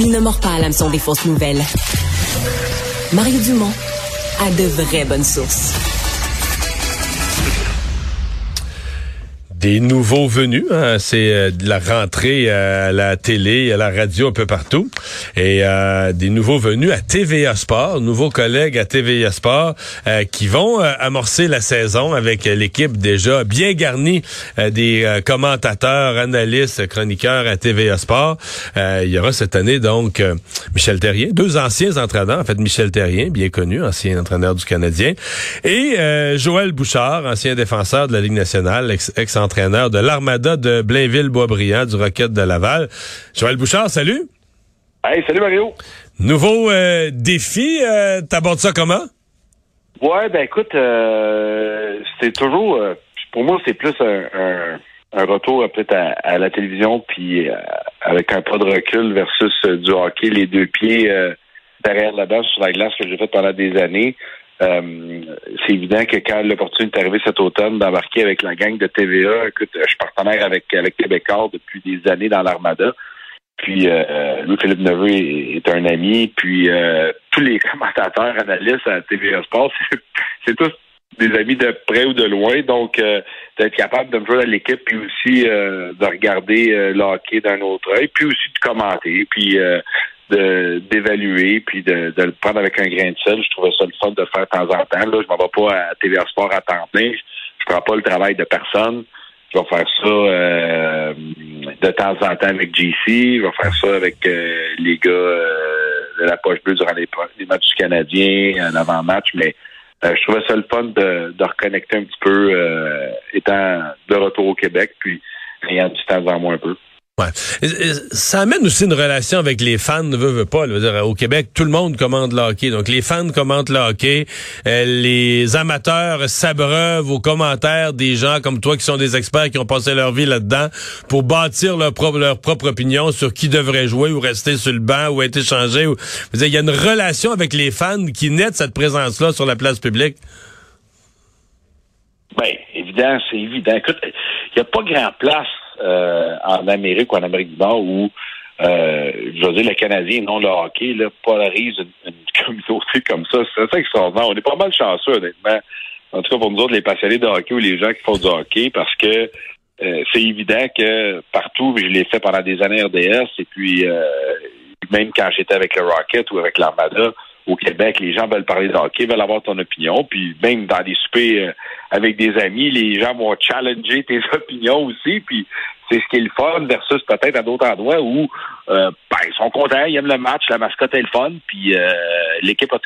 Il ne mord pas à l'hameçon des fausses nouvelles. Mario Dumont a de vraies bonnes sources. Des nouveaux venus, hein, c'est euh, la rentrée à la télé, à la radio, un peu partout. Et euh, des nouveaux venus à TVA Sport, nouveaux collègues à TVA Sport, euh, qui vont amorcer la saison avec l'équipe déjà bien garnie des commentateurs, analystes, chroniqueurs à TVA Sport. il y aura cette année donc Michel Terrien, deux anciens entraîneurs, en fait Michel Terrien, bien connu, ancien entraîneur du Canadien, et Joël Bouchard, ancien défenseur de la Ligue nationale, ex, ex entraîneur de l'Armada de Blainville-Boisbriand du Rocket de Laval. Joël Bouchard, salut. Hey, salut Mario. Nouveau euh, défi, euh, t'abordes ça comment? Ouais, ben écoute, euh, c'est toujours, euh, pour moi, c'est plus un, un, retour peut-être à, la télévision, puis avec un pas de recul versus du hockey, les deux pieds derrière la base sur la glace que j'ai fait pendant des années. Euh, c'est évident que quand l'opportunité est arrivée cet automne d'embarquer avec la gang de TVA, écoute, je suis partenaire avec, avec Québécois depuis des années dans l'Armada. Puis euh, Louis-Philippe Neveu est, un ami. Puis euh, tous les commentateurs, analystes à TVA Sport, c'est tous des amis de près ou de loin. Donc, d'être capable de me jouer dans l'équipe, puis aussi de regarder le hockey d'un autre œil, puis aussi de commenter. Puis de d'évaluer puis de, de, le prendre avec un grain de sel. Je trouvais ça le fun de faire de temps en temps. Là, je m'en vais pas à TVA Sport à temps plein. Je prends pas le travail de personne. Je vais faire ça euh, de temps en temps avec JC. Je vais faire ça avec euh, les gars euh, de la poche bleue durant les, les matchs du Canadien, avant-match, mais je trouvais ça le fun de, de reconnecter un petit peu étant de retour au Québec, puis ayant du temps devant moi un peu. Ouais. Ça amène aussi une relation avec les fans, ne veut, veut pas. au Québec, tout le monde commande le hockey. Donc, les fans commandent le hockey. Euh, les amateurs s'abreuvent aux commentaires des gens comme toi qui sont des experts qui ont passé leur vie là-dedans pour bâtir leur propre, opinion sur qui devrait jouer ou rester sur le banc ou être échangé. Il y a une relation avec les fans qui naît de cette présence-là sur la place publique. Ben, évident, c'est évident. Il n'y a pas grand place euh, en Amérique ou en Amérique du Nord où euh, je veux dire, le Canadien, non le hockey, là, polarise une, communauté comme ça. C'est extraordinaire. On est pas mal chanceux, honnêtement. En tout cas, pour nous autres, les passionnés de hockey ou les gens qui font du hockey, parce que euh, c'est évident que partout, je l'ai fait pendant des années RDS, et puis euh, même quand j'étais avec le Rocket ou avec l'Armada, au Québec, les gens veulent parler de hockey, veulent avoir ton opinion. Puis même dans des soupers euh, avec des amis, les gens vont challenger tes opinions aussi. Puis c'est ce qui est le fun versus peut-être à d'autres endroits où euh, ben, ils sont contents, ils aiment le match, la mascotte est le fun. Puis euh, l'équipe a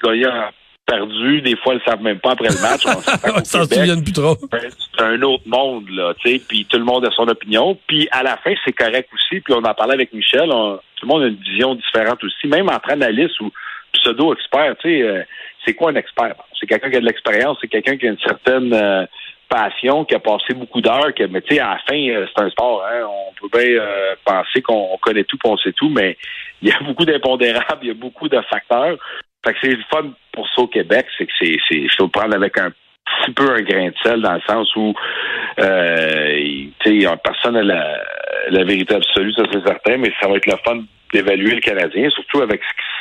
perdu, des fois, ils ne savent même pas après le match. On s'en souvient plus trop. C'est un autre monde, là, tu sais, puis tout le monde a son opinion. Puis à la fin, c'est correct aussi. Puis on en parlait avec Michel, tout le monde a une vision différente aussi, même entre analystes ou pseudo-expert, tu sais, euh, c'est quoi un expert? C'est quelqu'un qui a de l'expérience, c'est quelqu'un qui a une certaine euh, passion, qui a passé beaucoup d'heures, mais tu sais, à la fin, euh, c'est un sport, hein, on peut bien penser qu'on connaît tout, qu'on sait tout, mais il y a beaucoup d'impondérables, il y a beaucoup de facteurs. Fait que c'est le fun pour ça au Québec, c'est que c'est, c'est, faut le prendre avec un petit peu un grain de sel dans le sens où euh, tu sais, personne n'a la, la vérité absolue, ça c'est certain, mais ça va être le fun d'évaluer le Canadien, surtout avec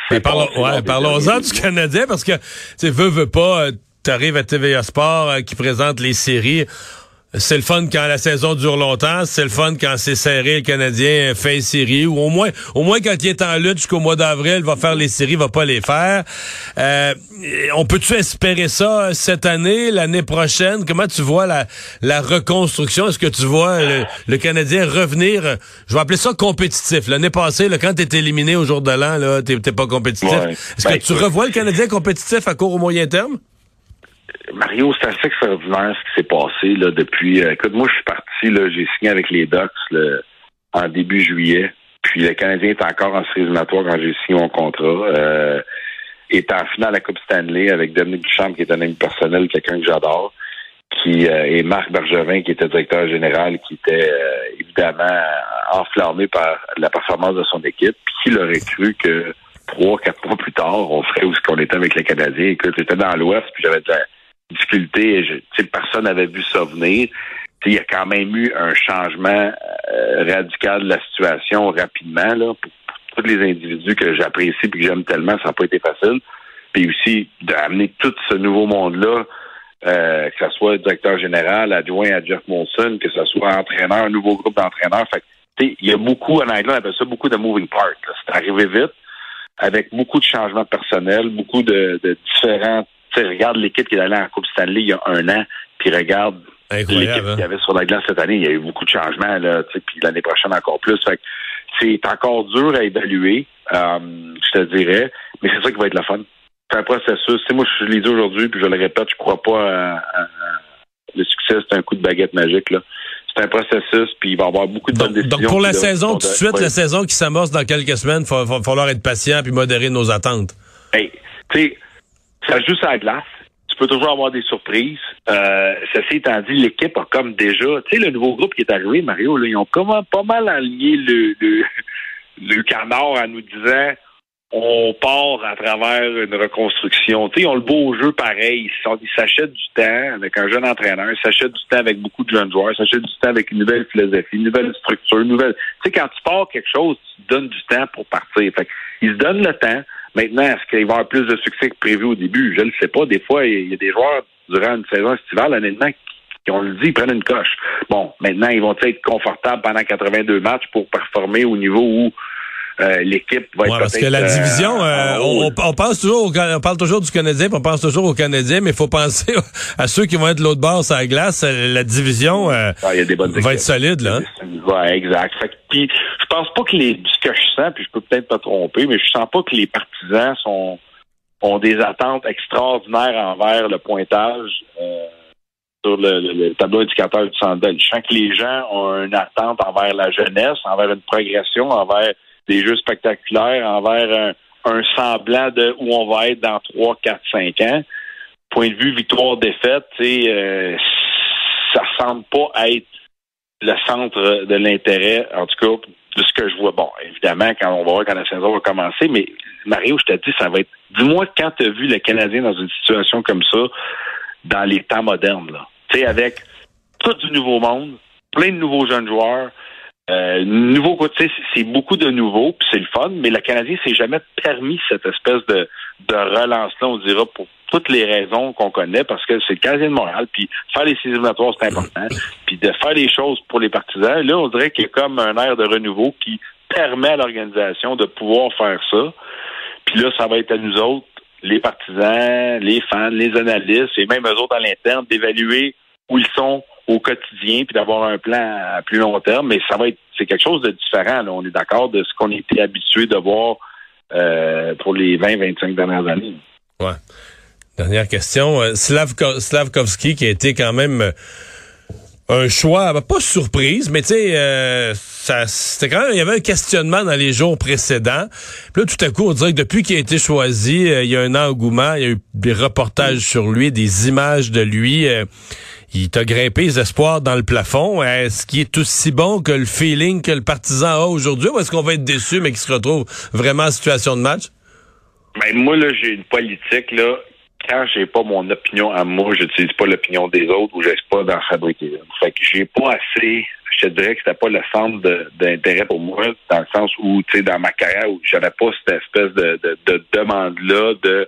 ce qui parlons, ouais, Parlons-en du Canadien, parce que, tu veux, veux pas, euh, t'arrives à TVA Sport euh, qui présente les séries. C'est le fun quand la saison dure longtemps. C'est le fun quand c'est serré, le Canadien fait une série. Ou au moins, au moins quand il est en lutte jusqu'au mois d'avril, va faire les séries, va pas les faire. Euh, on peut-tu espérer ça cette année, l'année prochaine? Comment tu vois la, la reconstruction? Est-ce que tu vois le, Canadien revenir, je vais appeler ça compétitif. L'année passée, là, quand t'es éliminé au jour de l'an, là, t'es pas compétitif. Est-ce que ben, tu revois le Canadien compétitif à court ou moyen terme? Mario, c'est assez extraordinaire ce qui s'est passé là, depuis. Euh, écoute, moi, je suis parti, j'ai signé avec les Ducks en début juillet. Puis le Canadien est encore en série éliminatoire quand j'ai signé mon contrat. Euh, est en finale à la Coupe Stanley avec Dominique Duchamp, qui est un ami personnel, quelqu'un que j'adore, qui euh, et Marc Bergevin, qui était directeur général, qui était euh, évidemment enflammé par la performance de son équipe. Puis qui l'aurait cru que trois, quatre mois plus tard, on serait où ce qu'on était avec les Canadiens. Écoute, j'étais dans l'Ouest, puis j'avais de la difficulté. Et je, personne n'avait vu ça venir. Il y a quand même eu un changement euh, radical de la situation rapidement là, pour, tous les individus que j'apprécie et que j'aime tellement. Ça n'a pas été facile. Puis aussi d'amener tout ce nouveau monde-là, euh, que ce soit directeur général, adjoint à Jeff Monson, que ce soit entraîneur, un nouveau groupe d'entraîneurs. Il y a beaucoup, en anglais, on appelle ça beaucoup de moving parts. C'est arrivé vite, avec beaucoup de changements personnels, beaucoup de, de différents. Tu regarde l'équipe qui est allée en Coupe Stanley il y a un an, puis regarde l'équipe hein? qu'il y avait sur la glace cette année. Il y a eu beaucoup de changements, là, puis l'année prochaine encore plus. Fait c'est encore dur à évaluer, euh, je te dirais, mais c'est ça qui va être la fun. C'est un processus. moi, je l'ai dit aujourd'hui, puis je le répète, je crois pas à, le succès, c'est un coup de baguette magique. Là c'est un processus, puis il va y avoir beaucoup de bonnes décisions. Donc, pour la saison, tout de suite, la saison qui s'amorce dans quelques semaines, il va, falloir être patient puis modérer nos attentes. Hey, tu sais, ça joue sur la glace. Tu peux toujours avoir des surprises. Euh, ceci étant dit, l'équipe a comme déjà, tu sais, le nouveau groupe qui est arrivé, Mario, là, ils ont comme pas mal aligné le, le, le canard en nous disant on part à travers une reconstruction. Tu sais, ils ont le beau jeu pareil. Ils s'achètent du temps avec un jeune entraîneur, ils s'achètent du temps avec beaucoup de jeunes joueurs, ils s'achètent du temps avec une nouvelle philosophie, une nouvelle structure, une nouvelle. Tu sais, quand tu pars quelque chose, tu donnes du temps pour partir. Fait ils se donnent le temps. Maintenant, est-ce qu'il va y avoir plus de succès que prévu au début? Je ne sais pas. Des fois, il y a des joueurs durant une saison estivale, honnêtement, qui, on le dit, ils prennent une coche. Bon, maintenant, ils vont être confortables pendant 82 matchs pour performer au niveau où euh, l'équipe va être parce que la division, euh, on, pense toujours, on parle toujours du Canadien, on pense toujours aux Canadiens, mais il faut penser à ceux qui vont être l'autre bord sur la glace. Euh, la division ah, va être solide là. Ouais, exact. Fait puis je pense pas que les, ce que je sens, puis je peux peut-être pas tromper, mais je sens pas que les partisans sont ont des attentes extraordinaires envers le pointage. sur le, tableau indicateur du Sandel. Je sens que les gens ont une attente envers la jeunesse, envers une progression, envers des jeux spectaculaires envers un, semblant de où on va être dans 3, 4, 5 ans. Point de vue victoire-défaite, euh, ça semble pas être le centre de l'intérêt, en tout cas, de ce que je vois. Bon, évidemment, quand on va voir quand la saison va commencer, mais Mario, je te dis, ça va être. Dis-moi quand tu as vu le Canadien dans une situation comme ça dans les temps modernes, là. Tu sais, avec tout du nouveau monde, plein de nouveaux jeunes joueurs, euh, nouveau côté, c'est beaucoup de nouveau, puis c'est le fun, mais le Canadien s'est jamais permis cette espèce de, de relance-là, on dira, pour toutes les raisons qu'on connaît, parce que c'est le Canadien de Montréal, puis faire les séries c'est important, puis de faire les choses pour les partisans. Là, on dirait qu'il y a comme un air de renouveau qui permet à l'organisation de pouvoir faire ça. Puis là, ça va être à nous autres, les partisans, les fans, les analystes, et même eux autres à l'interne, d'évaluer où ils sont au quotidien, puis d'avoir un plan à plus long terme, mais ça va être c'est quelque chose de différent. On est d'accord de ce qu'on était habitué de voir euh, pour les 20-25 dernières années. Ouais. Dernière question. Euh, Slavkovski, qui a été quand même euh, un choix, pas surprise, mais tu sais, c'était quand même, il y avait un questionnement dans les jours précédents. Puis là, tout à coup, on dirait que depuis qu'il a été choisi, il y a un engouement, il y a eu des reportages sur lui, des images de lui il t'a grimpé les espoirs dans le plafond. Est-ce qu'il est aussi bon que le feeling que le partisan a aujourd'hui ou est-ce qu'on va être déçu mais qu'il se retrouve vraiment en situation de match? Ben, moi, là, j'ai une politique, là. Quand j'ai pas mon opinion à moi, j'utilise pas l'opinion des autres ou j'essaie pas d'en fabriquer Fait que j'ai pas assez, je te dirais que c'était pas le centre d'intérêt pour moi, dans le sens où, tu sais, dans ma carrière, où j'avais pas cette espèce de, de, de demande-là de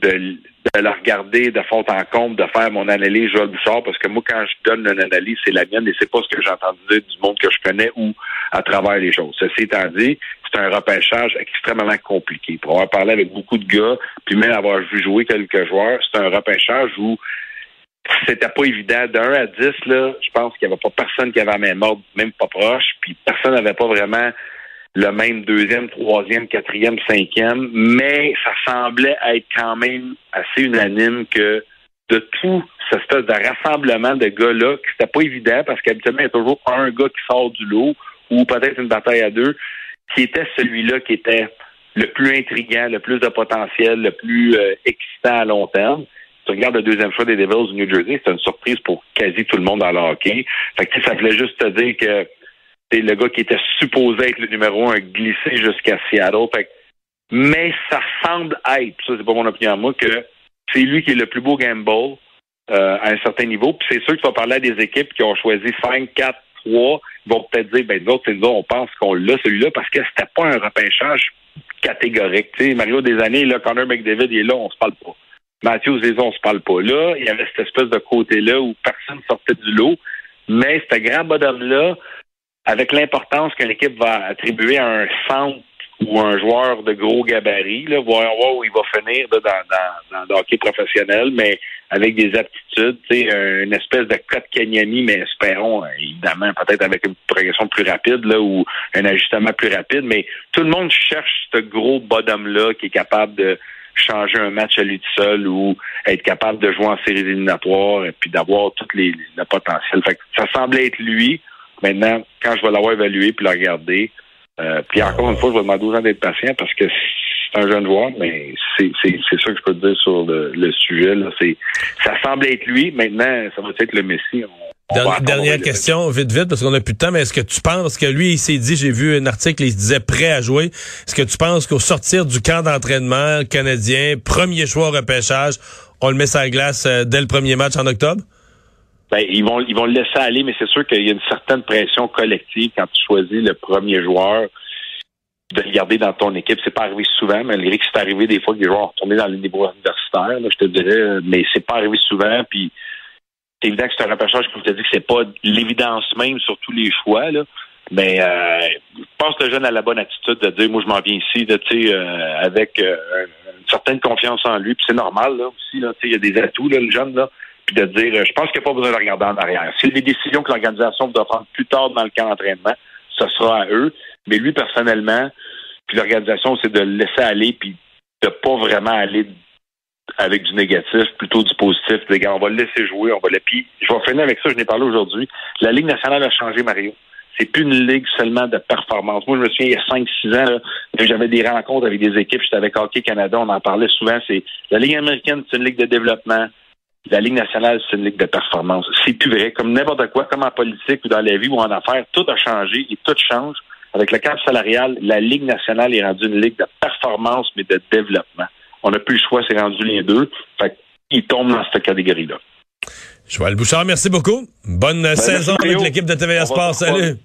de, de la regarder de fond en compte, de faire mon analyse Joël Bouchard, parce que moi, quand je donne une analyse, c'est la mienne et c'est pas ce que j'ai entendu dire du monde que je connais ou à travers les choses. Ceci étant dit, c'est un repêchage extrêmement compliqué. Pour avoir parlé avec beaucoup de gars, puis même avoir vu jouer quelques joueurs, c'est un repêchage où c'était pas évident. De 1 à 10, là, je pense qu'il y avait pas personne qui avait la même ordre, même pas proche, puis personne n'avait pas vraiment le même deuxième, troisième, quatrième, cinquième, mais ça semblait être quand même assez unanime que de tout ce espèce de rassemblement de gars-là, c'était pas évident parce qu'habituellement, il y a toujours un gars qui sort du lot ou peut-être une bataille à deux. qui était celui-là qui était le plus intriguant, le plus de potentiel, le plus euh, excitant à long terme. Tu regardes le deuxième choix des Devils du New Jersey, c'est une surprise pour quasi tout le monde dans le hockey. Fait que ça voulait juste te dire que c'est le gars qui était supposé être le numéro un glissé jusqu'à Seattle. Mais ça semble être, ça c'est pas mon opinion à moi, que c'est lui qui est le plus beau gamble euh, à un certain niveau. Puis c'est sûr que tu vas parler à des équipes qui ont choisi 5, 4, 3, ils vont peut-être dire, ben nous autres, nous on pense qu'on l'a celui-là parce que c'était pas un repêchage catégorique. Mario des années, là, Connor McDavid il est là, on se parle pas. Matthews les on se parle pas. Là, il y avait cette espèce de côté-là où personne sortait du lot. Mais ce grand bonhomme-là, avec l'importance qu'une équipe va attribuer à un centre ou un joueur de gros gabarit, là, voir, voir où il va finir dans, dans, dans le hockey professionnel, mais avec des aptitudes, une espèce de code Kenyami, mais espérons, évidemment, peut-être avec une progression plus rapide là, ou un ajustement plus rapide, mais tout le monde cherche ce gros bottom-là qui est capable de changer un match à lui tout seul ou être capable de jouer en séries éliminatoires et puis d'avoir tout les, le potentiel. Fait ça semblait être lui. Maintenant, quand je vais l'avoir évalué puis le regarder, euh, puis encore une fois, je vais demander aux gens d'être patient parce que c'est un jeune joueur, mais c'est ça que je peux te dire sur le, sujet. Là. Ça semble être lui. Maintenant, ça va être le Messi. dernière question, vite, vite, parce qu'on n'a plus de temps, mais est-ce que tu penses que lui, il s'est dit, j'ai vu un article, il se disait prêt à jouer. Est-ce que tu penses qu'au sortir du camp d'entraînement canadien, premier choix au repêchage, on le met sur la glace euh, dès le premier match en octobre? Ben, ils vont ils vont le laisser aller, mais c'est sûr qu'il y a une certaine pression collective quand tu choisis le premier joueur de le garder dans ton équipe. C'est pas arrivé souvent, malgré que c'est arrivé des fois que les joueurs ont retourné dans le niveau universitaire, je te dirais, mais c'est pas arrivé souvent. Puis c'est évident que c'est un repêchage, comme tu as dit, que c'est pas l'évidence même sur tous les choix. Là. Mais euh, je pense que le jeune a la bonne attitude de dire moi je m'en viens ici, de, euh, avec euh, une certaine confiance en lui. Puis c'est normal là aussi, là, il y a des atouts, là, le jeune, là. Puis de dire je pense qu'il n'y a pas besoin de regarder en arrière. C'est des décisions que l'organisation doit prendre plus tard dans le camp d'entraînement, ce sera à eux. Mais lui, personnellement, puis l'organisation, c'est de le laisser aller, puis de pas vraiment aller avec du négatif, plutôt du positif. Les gars, on va le laisser jouer, on va le. Puis je vais finir avec ça, je n'ai parlé aujourd'hui. La Ligue nationale a changé, Mario. C'est plus une ligue seulement de performance. Moi, je me souviens, il y a 5-6 ans, j'avais des rencontres avec des équipes. J'étais avec Hockey Canada, on en parlait souvent. C'est La Ligue américaine, c'est une ligue de développement. La Ligue nationale, c'est une ligue de performance. C'est plus vrai. Comme n'importe quoi, comme en politique ou dans la vie ou en affaires, tout a changé et tout change. Avec le cap salarial, la Ligue nationale est rendue une ligue de performance, mais de développement. On n'a plus le choix, c'est rendu les deux. Fait qu'il tombe dans cette catégorie-là. Joël Bouchard, merci beaucoup. Bonne ben, saison avec l'équipe de TVA Sport. Salut.